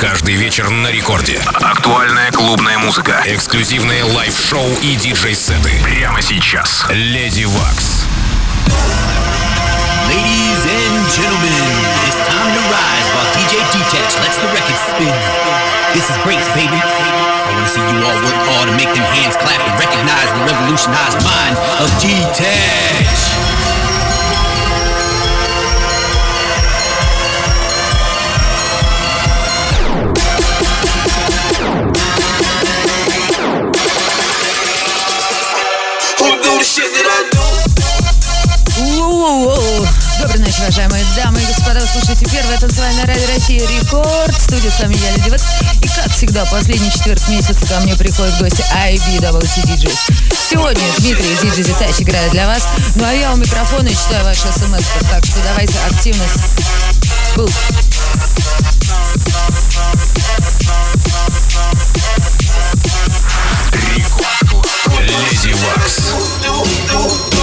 Каждый вечер на рекорде. Актуальная клубная музыка. Эксклюзивные лайв-шоу и диджей-сеты. Прямо сейчас. Леди Вакс. Ladies and gentlemen, it's time to rise while DJ Detach lets the record spin. This is breaks, baby. I wanna see you all work hard and make them hands clap and recognize the revolutionized mind of Detach. Уважаемые дамы и господа. Вы слушаете первое танцевальное радио России Рекорд. В студии с вами я, Леди Векс. И как всегда, последний четверг месяца ко мне приходят гости IBWC DJs. Сегодня Дмитрий из DJ Detach играет для вас. Ну а я у микрофона и читаю ваши смс Так что давайте активность. Был. Леди Вакс.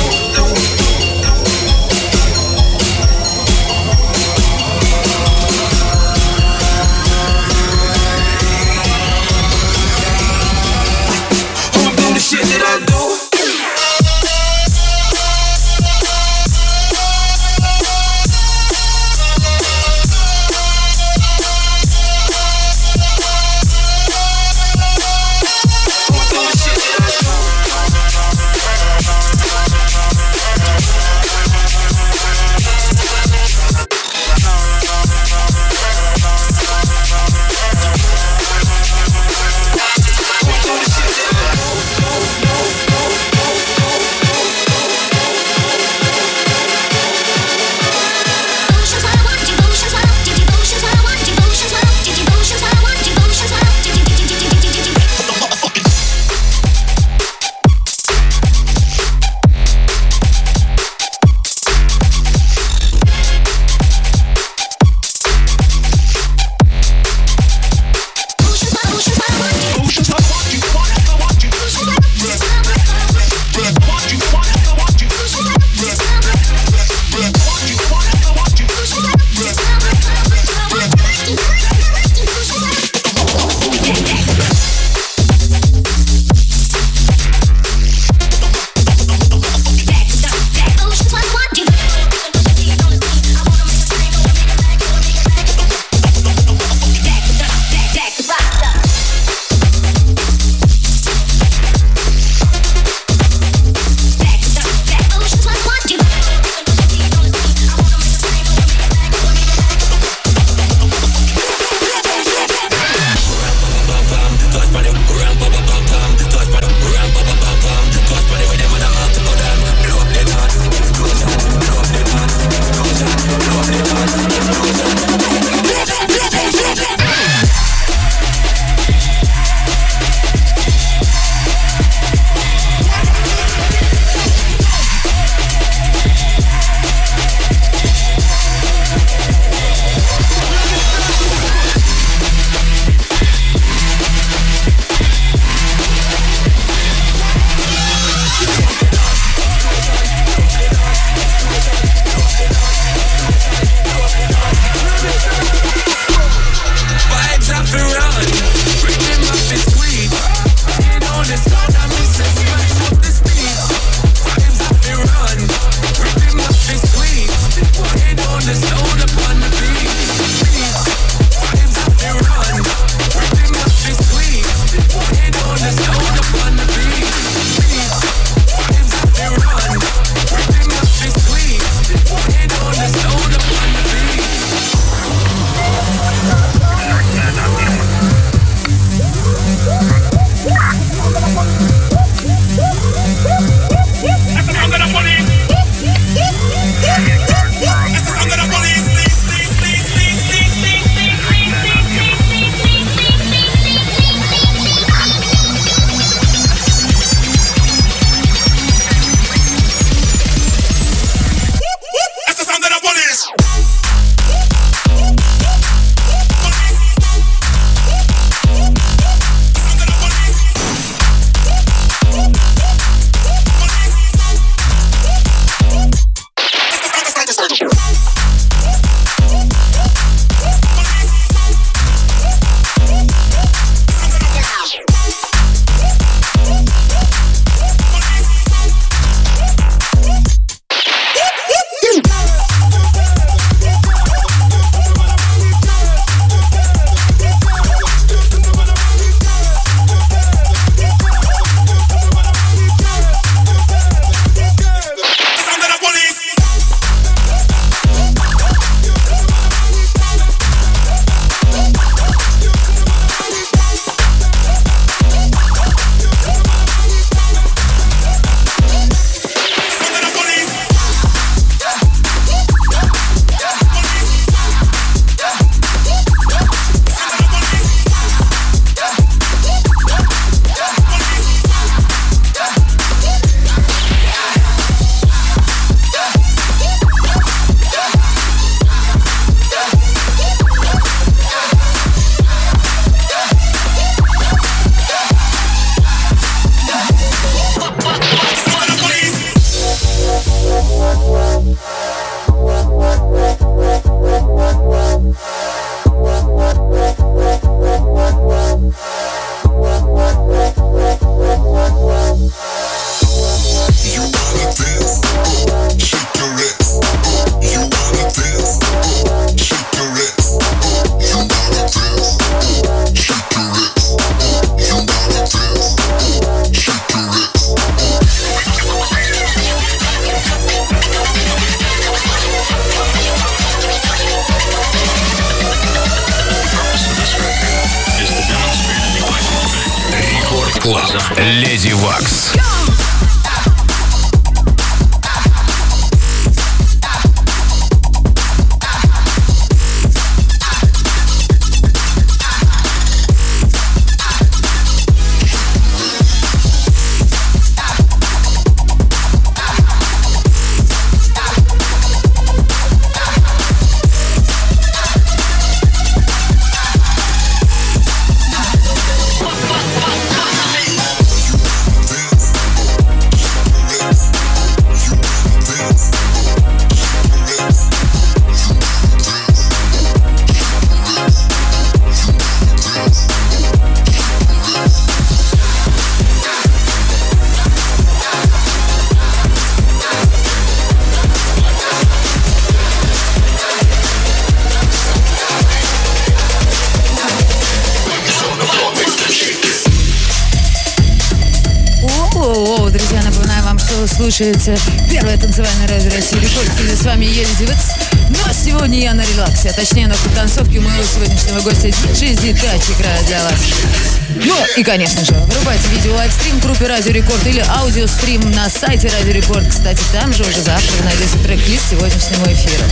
Слушаете первое танцевальное радио России Рекорд. С вами Lady Waks. Но сегодня я на релаксе, а точнее на танцовке моего сегодняшнего гостя Диджей Detach играет для вас. Ну и, конечно же, врубайте видео livestream группе Радио Рекорд или аудиострим на сайте Радио Рекорд. Кстати, там же уже завтра вы найдете трек-лист сегодняшнего эфира.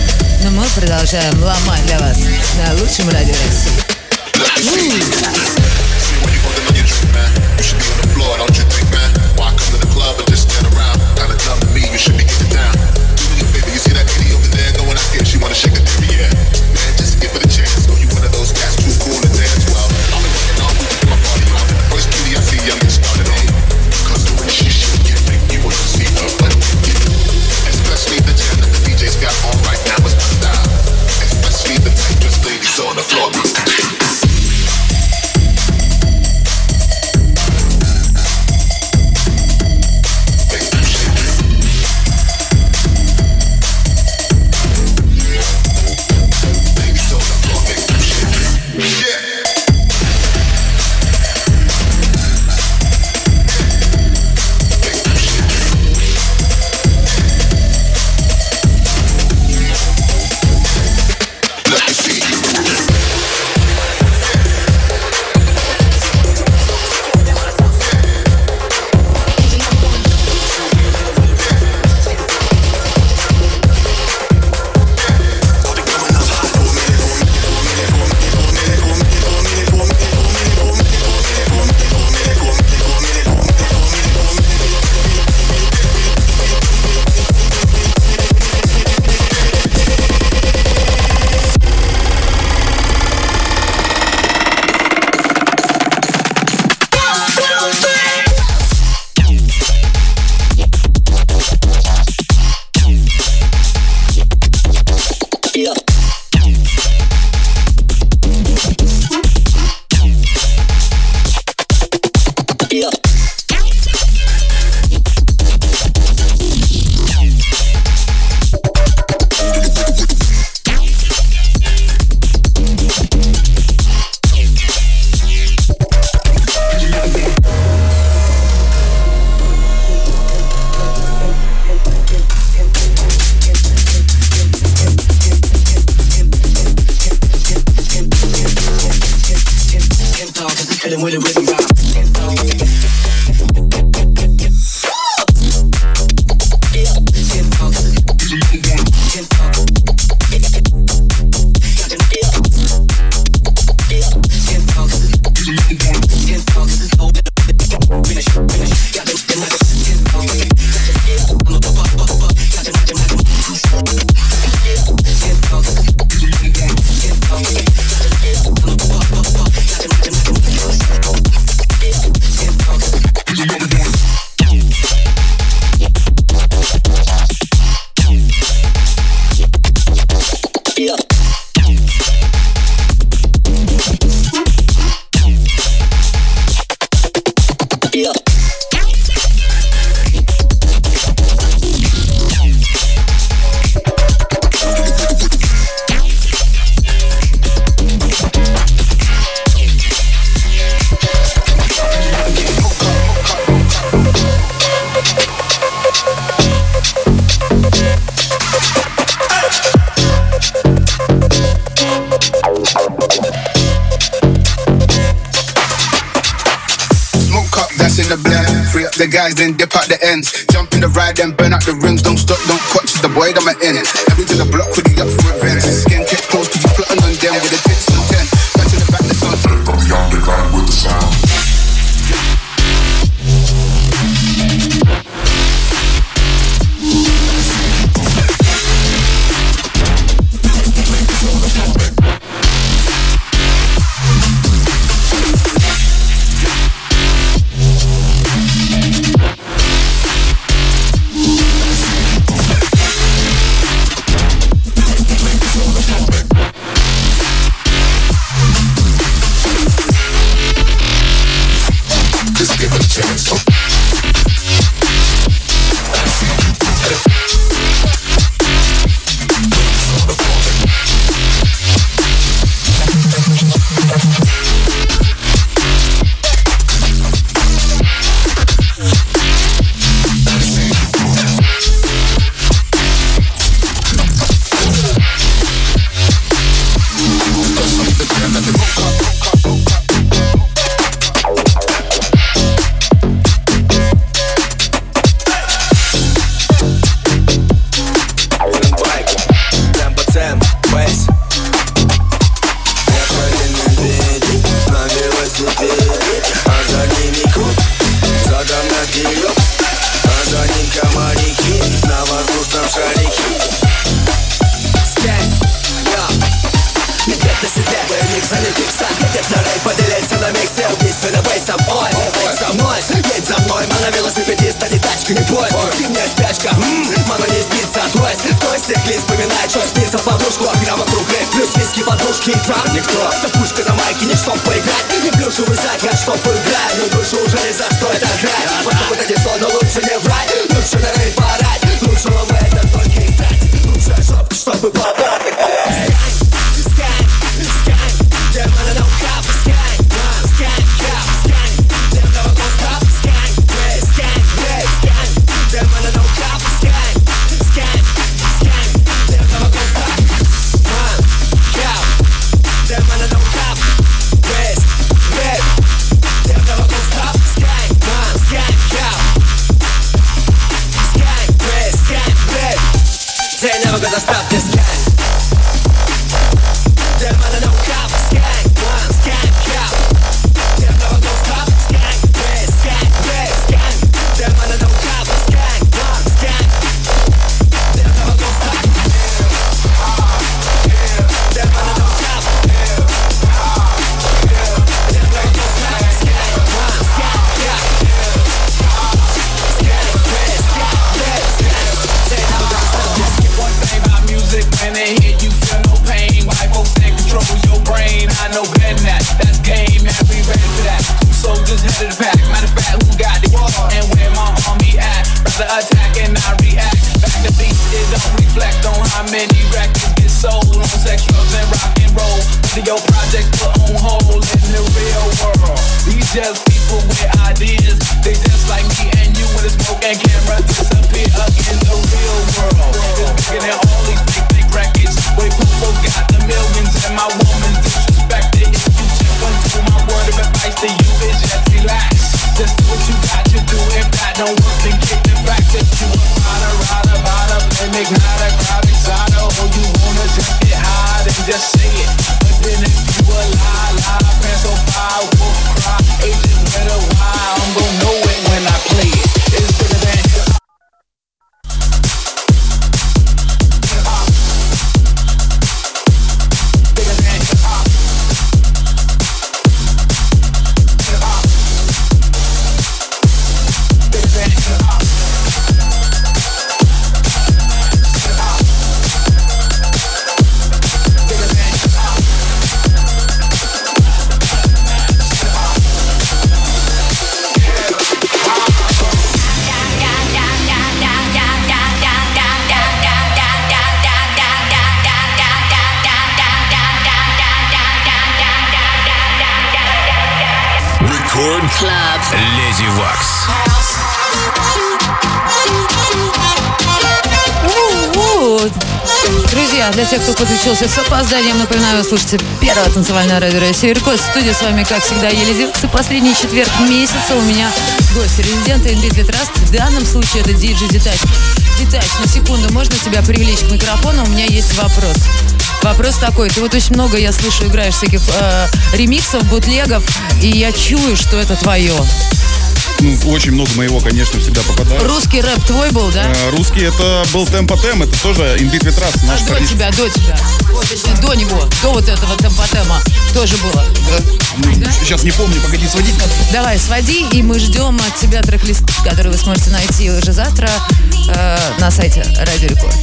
Но мы продолжаем ломать для вас на лучшем радио России. Yes. Друзья, для тех, кто подключился с опозданием, напоминаю, слушайте первое танцевальное радио России Рекорд. В с вами, как всегда, Елизавета. Последний четверг месяца у меня гость резидента Inbit Trust. В данном случае это DJ Детач. Детач, на секунду, можно тебя привлечь к микрофону? У меня есть вопрос. Вопрос такой, ты вот очень много, я слышу, играешь всяких э, ремиксов, бутлегов, и я чую, что это твое. Ну, очень много моего, конечно, всегда попадает. Русский рэп твой был, да? Э, Русский это был Темпо Тем, это тоже Инбит Витрас, А до парень. тебя, до тебя. Вот, точнее, до него, до вот этого темпотема тоже было. Сейчас не помню, погоди, сводить надо. Давай, своди, и мы ждем от тебя трек-лист, который вы сможете найти уже завтра э, на сайте Радио Рекорд.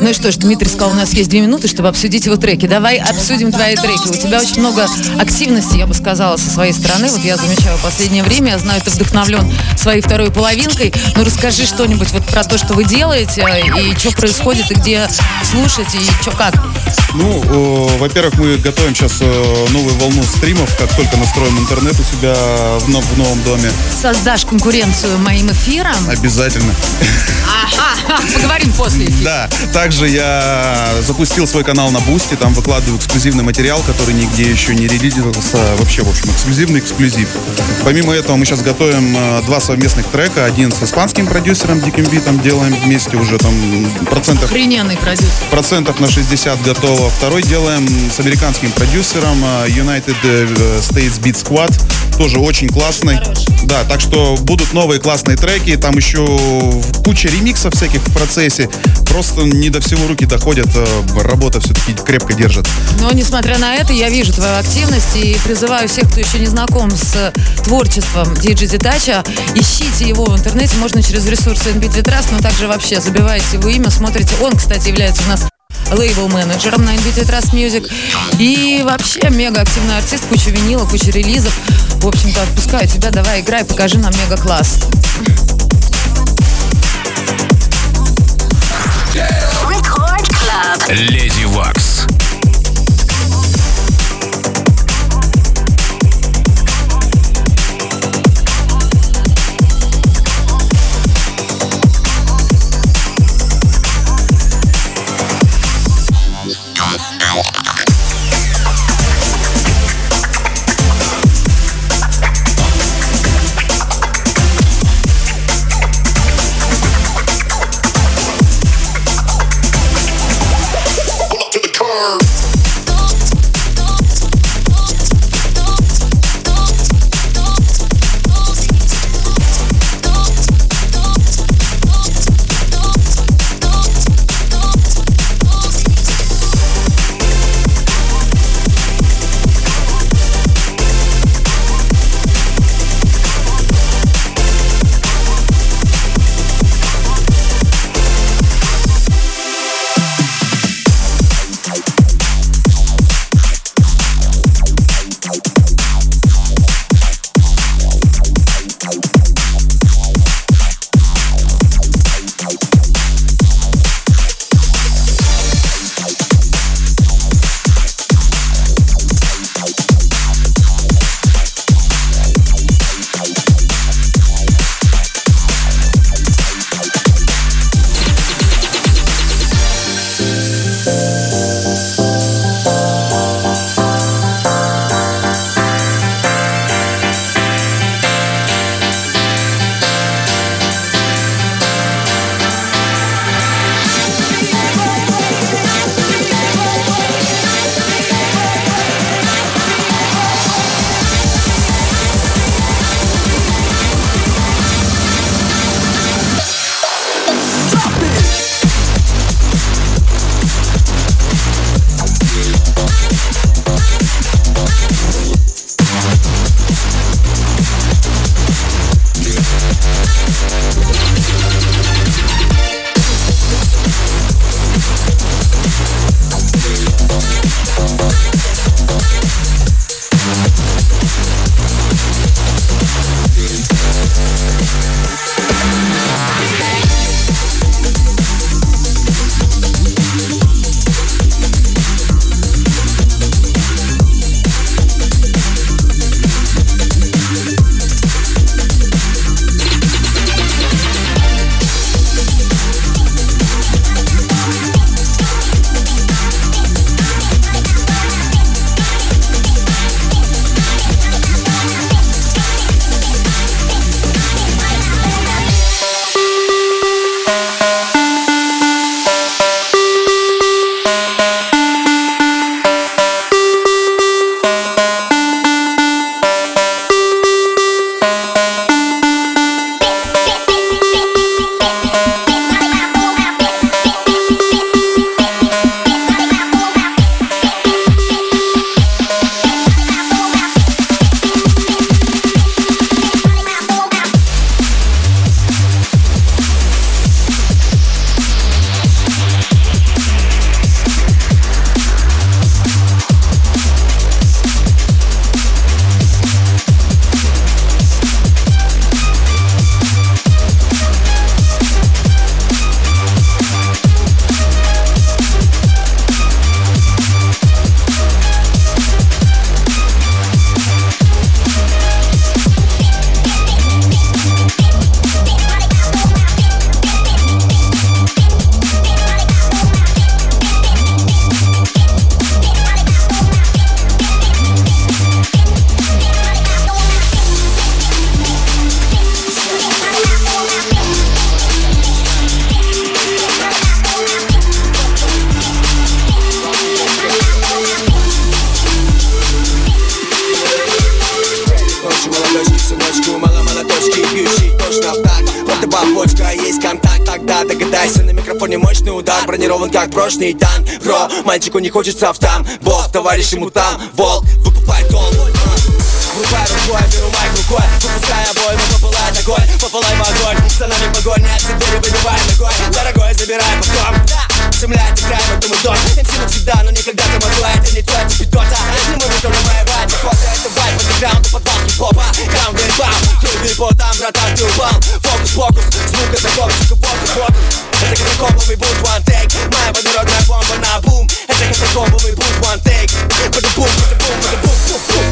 Ну и что ж, Дмитрий сказал, у нас есть две минуты, чтобы обсудить его треки. Давай обсудим твои треки. У тебя очень много активности, я бы сказала, со своей стороны. Вот я замечаю в последнее время, я знаю, ты вдохновлен своей второй половинкой. Ну расскажи что-нибудь вот про то, что вы делаете, и что происходит, и где слушать, и что как. Ну, э, во-первых, мы готовим сейчас э, новую волну стримов, как только настроим интернет у себя в, в новом доме. Создашь конкуренцию моим эфирам? Обязательно. Ага, поговорим после эфира. Да, также я запустил свой канал на Бусти, там выкладываю эксклюзивный материал, который нигде еще не релизировался. Вообще, в общем, эксклюзивный эксклюзив. Помимо этого, мы сейчас готовим э, два совместных трека. Один с испанским продюсером Deekembeat ом делаем вместе уже там процентов Охрененный продюсер. процентов на 60 готово. Второй делаем с американским продюсером э, United э, States Beat Squad. Тоже очень классный. Да, так что будут новые классные треки. Там еще куча ремиксов всяких в процессе. Просто не до всего руки доходят. э, Работа все-таки крепко держит. Но, несмотря на это, я вижу твою активность и призываю всех, кто еще не знаком с творчеством DJ Детача, ищите его в интернете, можно через ресурсы NBT Trust, но также вообще забивайте его имя, смотрите. Он, кстати, является у нас лейбл-менеджером на NBT Trust Music. И вообще мега активный артист, куча винила, куча релизов. В общем-то, отпускаю тебя, давай играй, покажи нам мега-класс. Леди мощный удар, бронирован как брошенный танк. Бро, мальчику не хочется в там Волк, товарищ ему там, волк, выкупай тон Рукой, рукой, беру майк рукой. Выпускай обойму, попылает огонь. Попылай в огонь, за нами погонь Нет, четыре выбивай ногой. Дорогой, забирай потом. Земля, это край, в этом и дом МС навсегда, но никогда ты могла. Это не то, это пидота Не мы готовы воевать. Охота, это вайп, андеграунд, подвал хип-хопа Граунд, бам, круги по там, братан, ты упал. Фокус, фокус, звук это гоп, сука, фокус, I Take the combo, we boom, one take. My body rock like one but now boom. And take the combo, we boom, one take. Put the boom, put the boom, put the boom, boom, boom.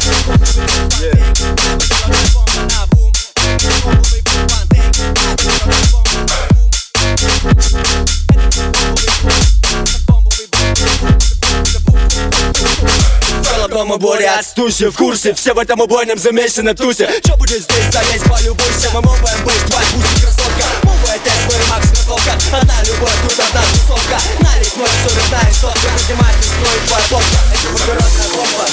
Yeah. Дома боли от в курсе Все в этом убойном замесе на тусе. Что будет здесь, залезь, полюбуйся. Мы моваем быть, твой пусть красотка Мовая тест, мой макс кроссовка. Одна любовь, тут одна тусовка. Налить мой родная история Поднимать не строит твоя попка Это благородная бомба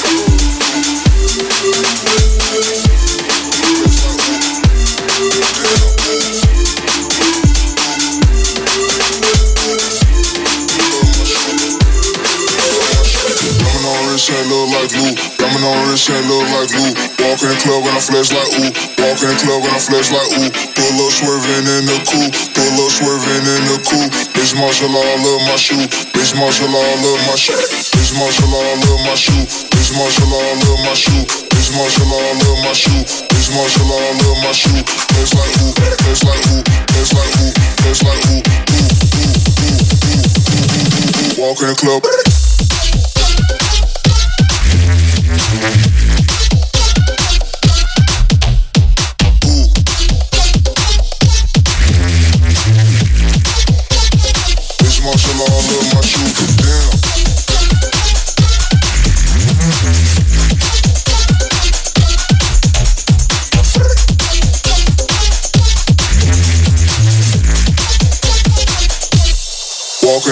Wrist chain look like glue. Diamond on wrist chain look like glue. Walk in the club and I flex like ooh. Walk in the club and I flex like ooh. Pull up swerving in the coupe. Pull up swerving in the coupe. Bitch Marshall, I love my shoe. Bitch Marshall, I love my shoe. Bitch Marshall, I love my shoe. Bitch Marshall, I love my shoe. Bitch Marshall, I love my shoe. Bitch Marshall, I love my shoe. Flex like ooh. Flex like ooh. Flex like ooh. Flex like ooh. Ooh, ooh, ooh, ooh, ooh, ooh, ooh. Walk in the club.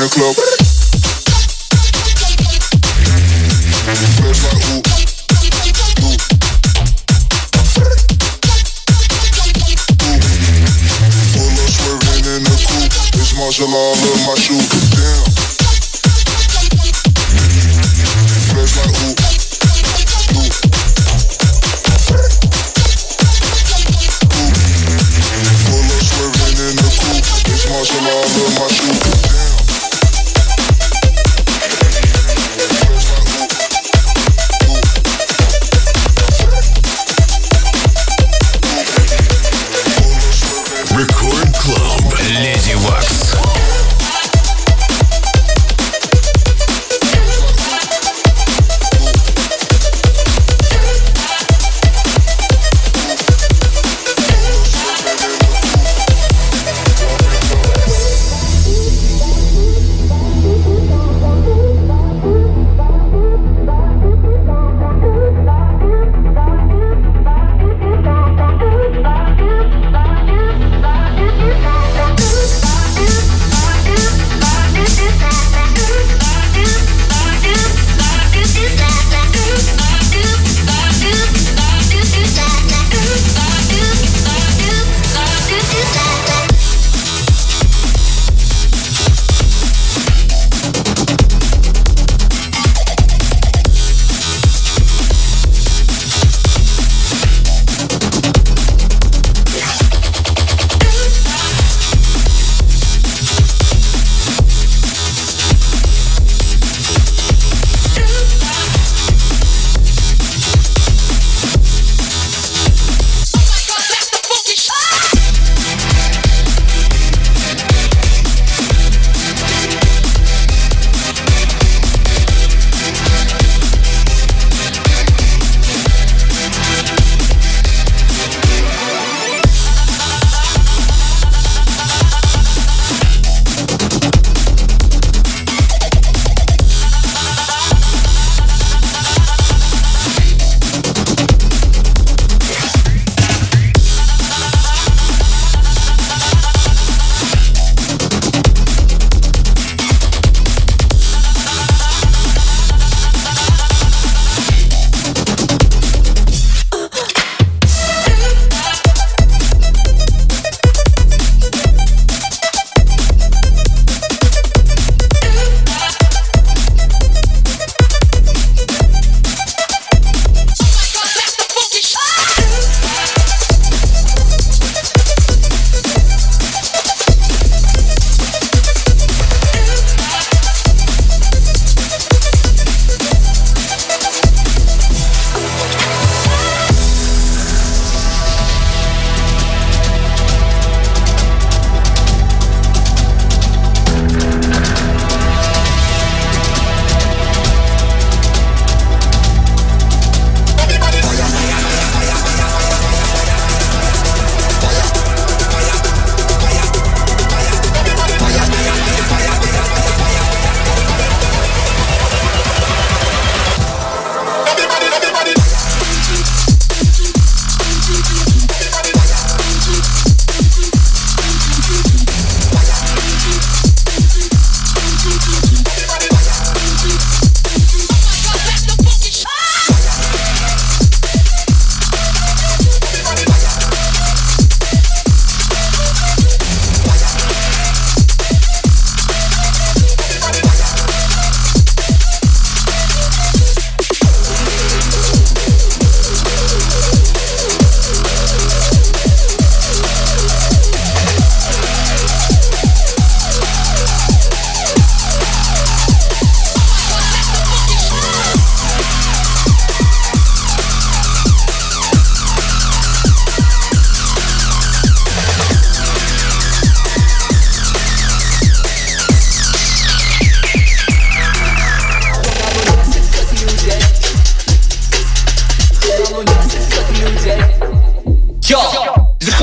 The club. Ooh. Pull up swerving in the coupe. Bitch Marshall, I love my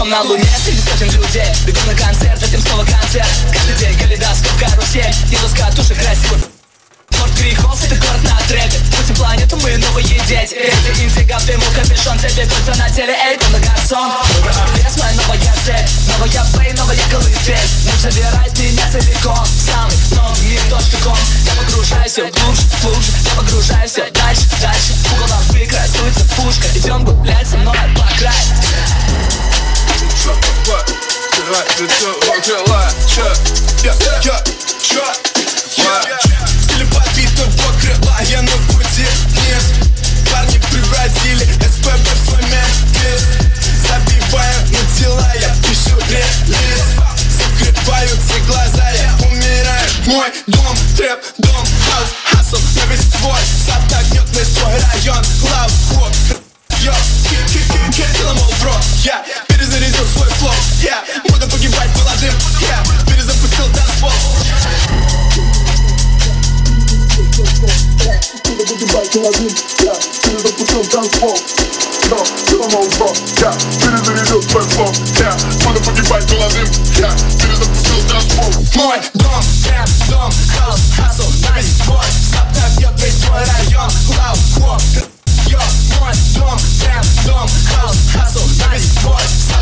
на луне среди сотен людей. Бегу на концерт, затем снова концерт. Каждый день калейдоскоп, карусель. И доска туши красивых Город Грехов, это город на трепе Путем планету мы новые дети. Это индиго, в дыму, капюшон Цепи кольца на теле, эй, на гарсон? Обвес, моя новая цель. Новая плей, новая колыбель Ну забирает меня целиком. Самый новый мир, точка ком. Я погружаюсь все глубже, глубже. Я погружаюсь все дальше, дальше. У головы красуется пушка. Идем гулять со мной по краю Стиль подбитого крыла, я на пути вниз. Парни превратили СПБ в свой мемфис Забиваю на дела, я пишу релиз. Закрываются глаза, я умираю. Мой дом, трэп, дом, хаус, хасл на весь твой. Сад гнет весь твой район, лав, хоп, Йо, киломол, бро, я перезарядил свой флоу Я буду погибать молодым, я перезапустил танцпол. Мой дом, трэп, дом, хаус, хасл, на весь твой Сад набьет весь твой район, хоп, Йо, мой дом, дом, хаус, хасл, на весь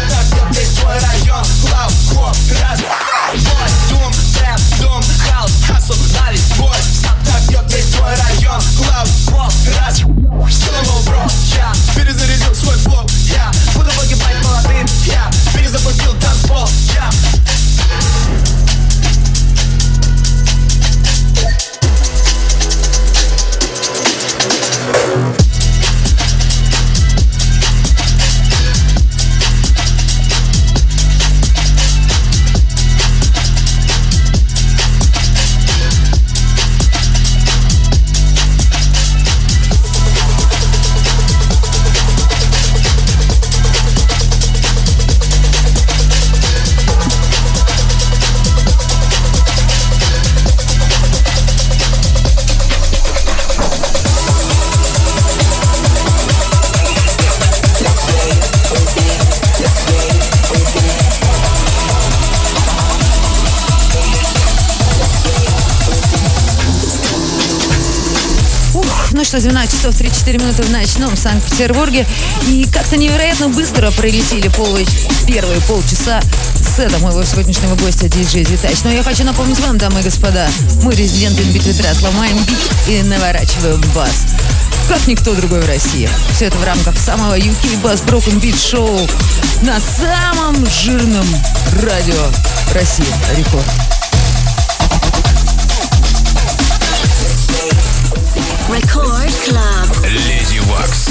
набьет весь твой район, лав, хоп, раз Мой дом, дом, хаус, хасл, на весь набьет весь твой район, лав, хоп, раз Силовой бро, я перезарядил свой флоу Я. Буду погибать молодым, я. Перезапустил танцпол, я 12 часов 34 минуты в ночном Санкт-Петербурге. И как-то невероятно быстро пролетели пол, первые полчаса сета моего сегодняшнего гостя диджей Зитач. Но я хочу напомнить вам, дамы и господа, мы резиденты Битвитрас, ломаем бит и наворачиваем бас. Как никто другой в России. Все это в рамках самого UK Bass Broken Beat Show на самом жирном радио России. Рекорд. Record Club. Леди Вакс.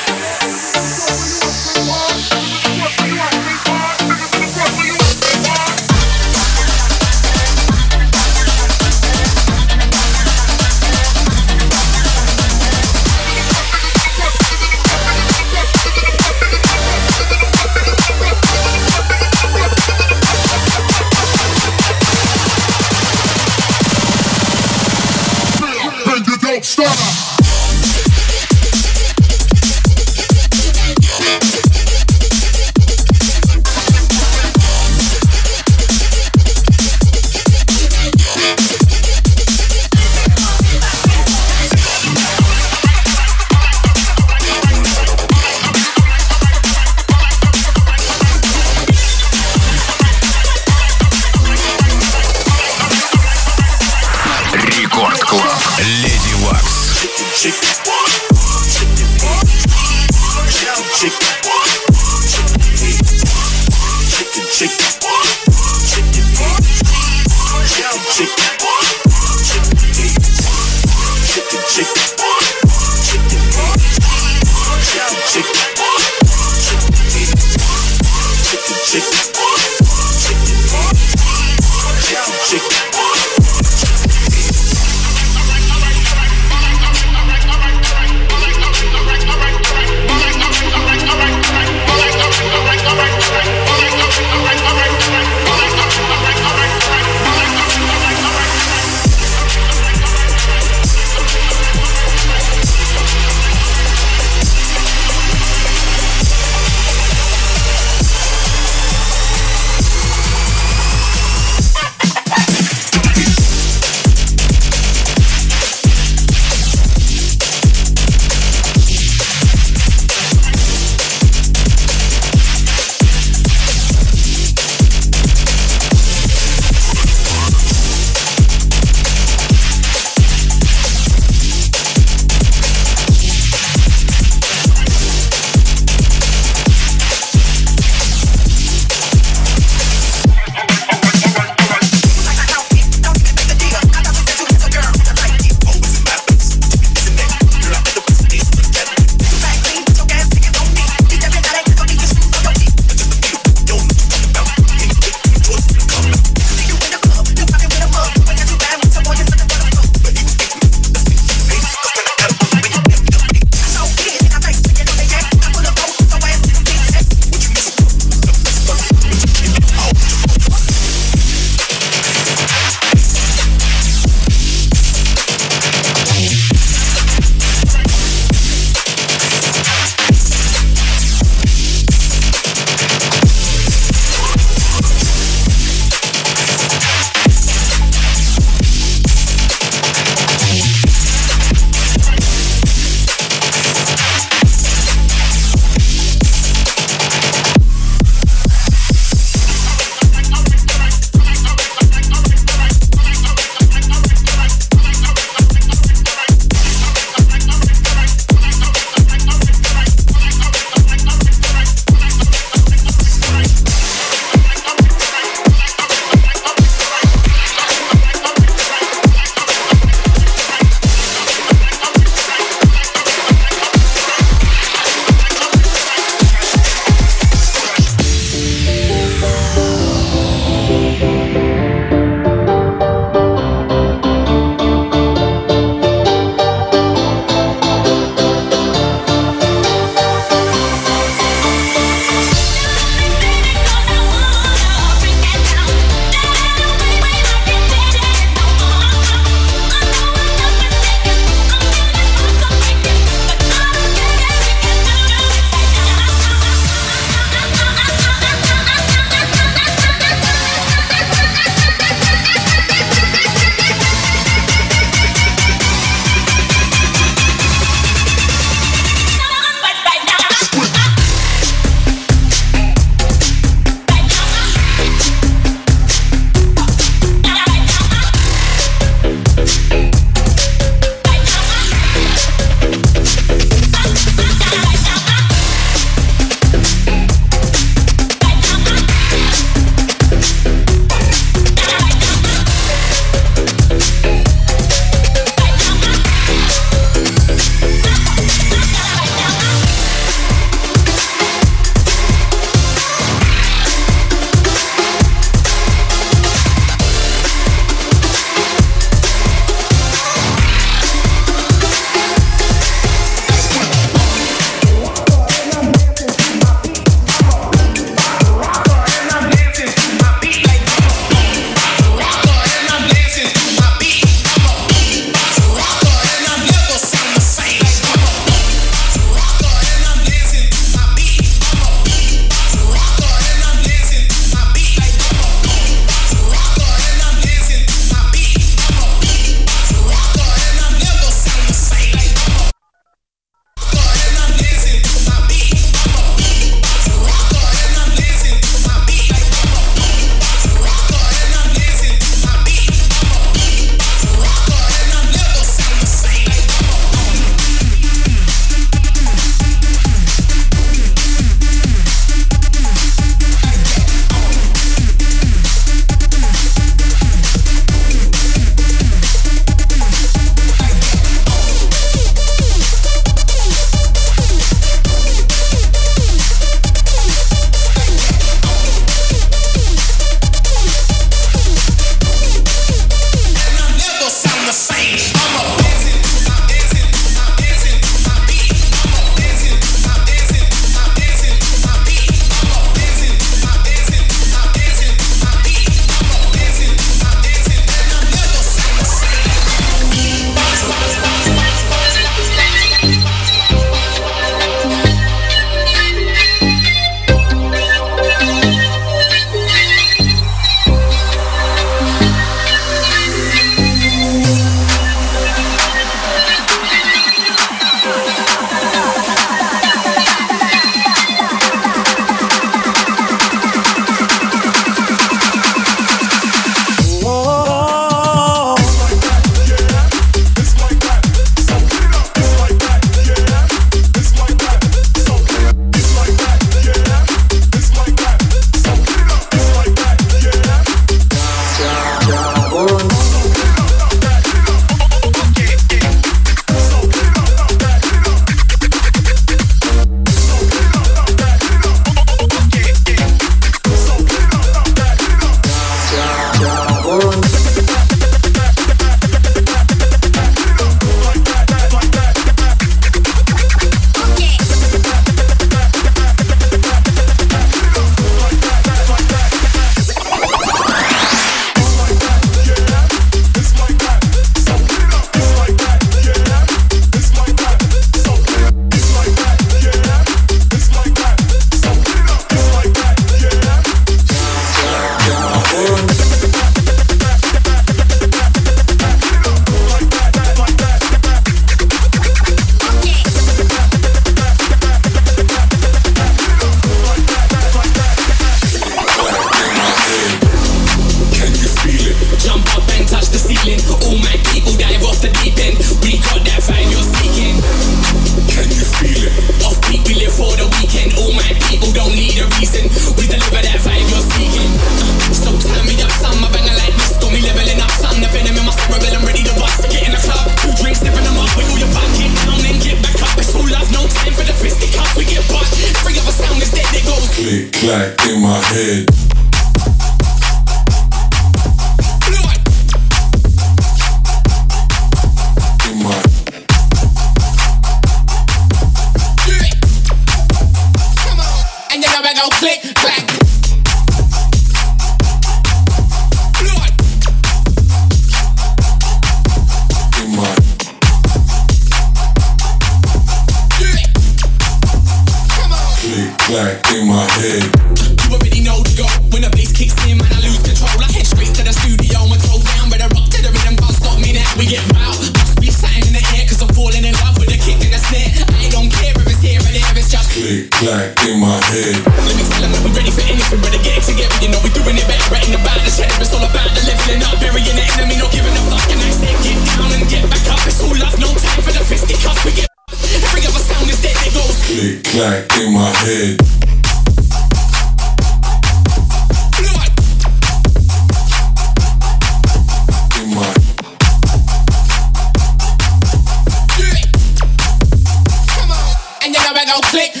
don't click.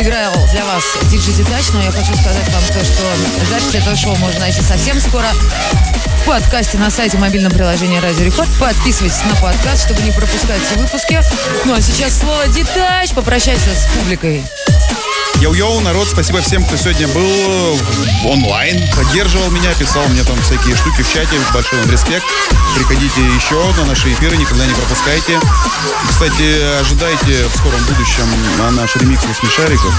Играл для вас диджей Detach, но я хочу сказать вам то, что запись этого шоу можно найти совсем скоро в подкасте на сайте мобильном приложении Радио Рекорд. Подписывайтесь на подкаст, чтобы не пропускать все выпуски. Ну а сейчас слово Detach. Попрощайся с публикой. Йоу-йоу, народ, спасибо всем, кто сегодня был онлайн, поддерживал меня, писал мне там всякие штуки в чате. Большой вам респект. Приходите еще на наши эфиры, никогда не пропускайте. Кстати, ожидайте в скором будущем на наш ремикс смешариков.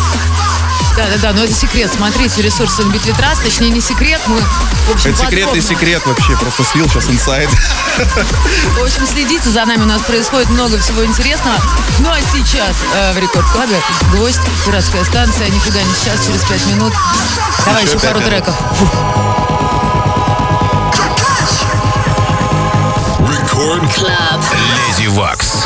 Да-да-да, но это секрет. Смотрите ресурсы NBT Trust, точнее не секрет, мы, в общем, Это секретный секрет вообще, просто слил сейчас инсайд. В общем, следите за нами, у нас происходит много всего интересного. Ну а сейчас э, в Рекорд Клабе гвоздь, пиратская станция, никуда не сейчас, через пять минут. Давай Еще еще пару минут. треков. Рекорд Клаб. Леди Вакс.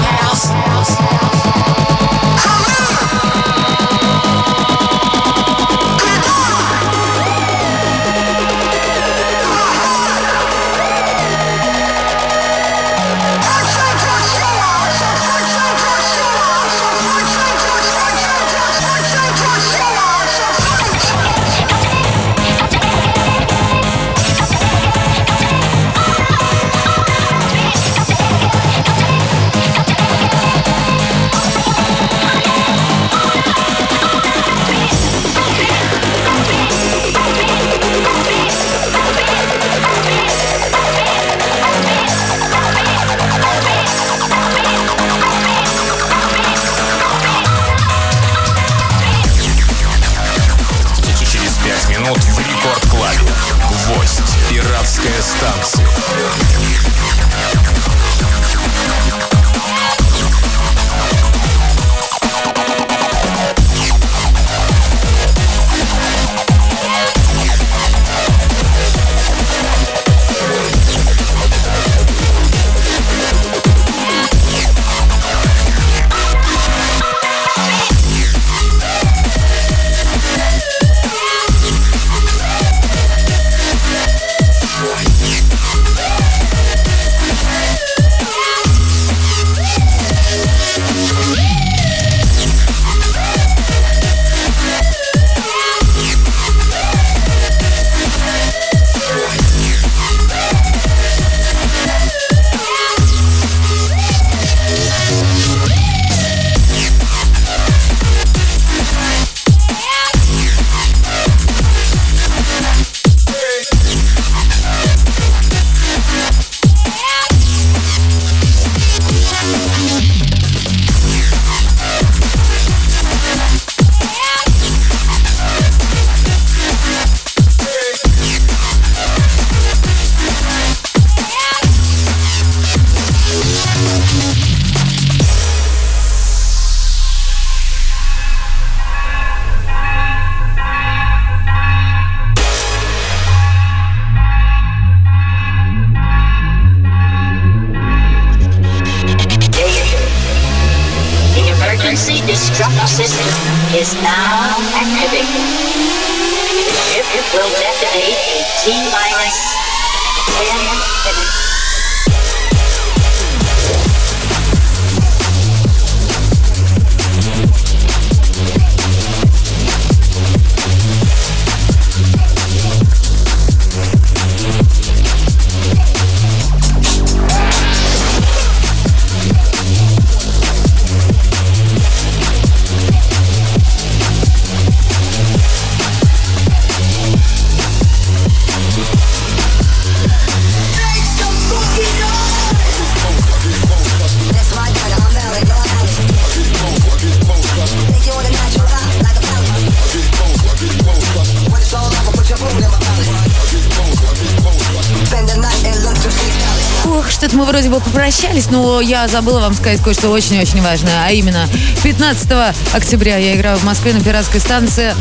Попрощались, но я забыла вам сказать кое-что очень-очень важное. А именно, 15 октября я играю в Москве на пиратской станции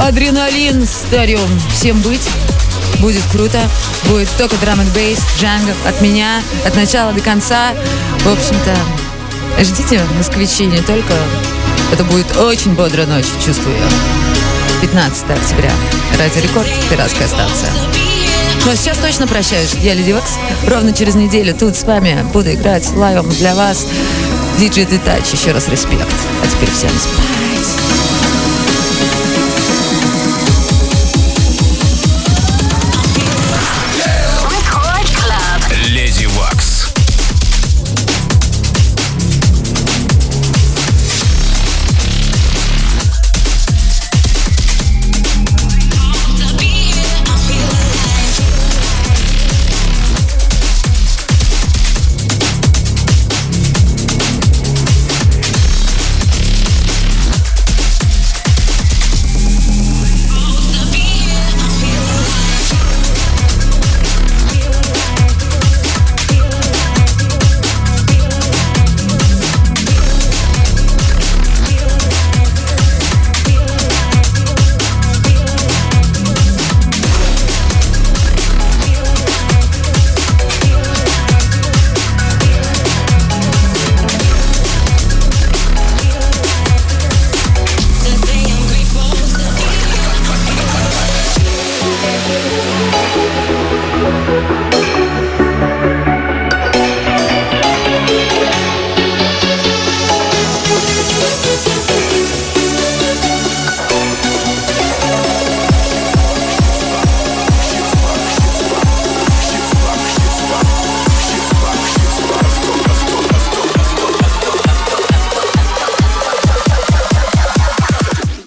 Адреналин Стадиум. Всем быть. Будет круто. Будет только драм н бейс, джангл от меня, от начала до конца. В общем-то, ждите, москвичи, не только. Это будет очень бодрая ночь, чувствую я. 15 октября. Радио Рекорд, пиратская станция. Ну а сейчас точно прощаюсь. Я Леди Вакс. Ровно через неделю тут с вами буду играть лайвом для вас. Диджей Детач. Еще раз респект. А теперь всем спать.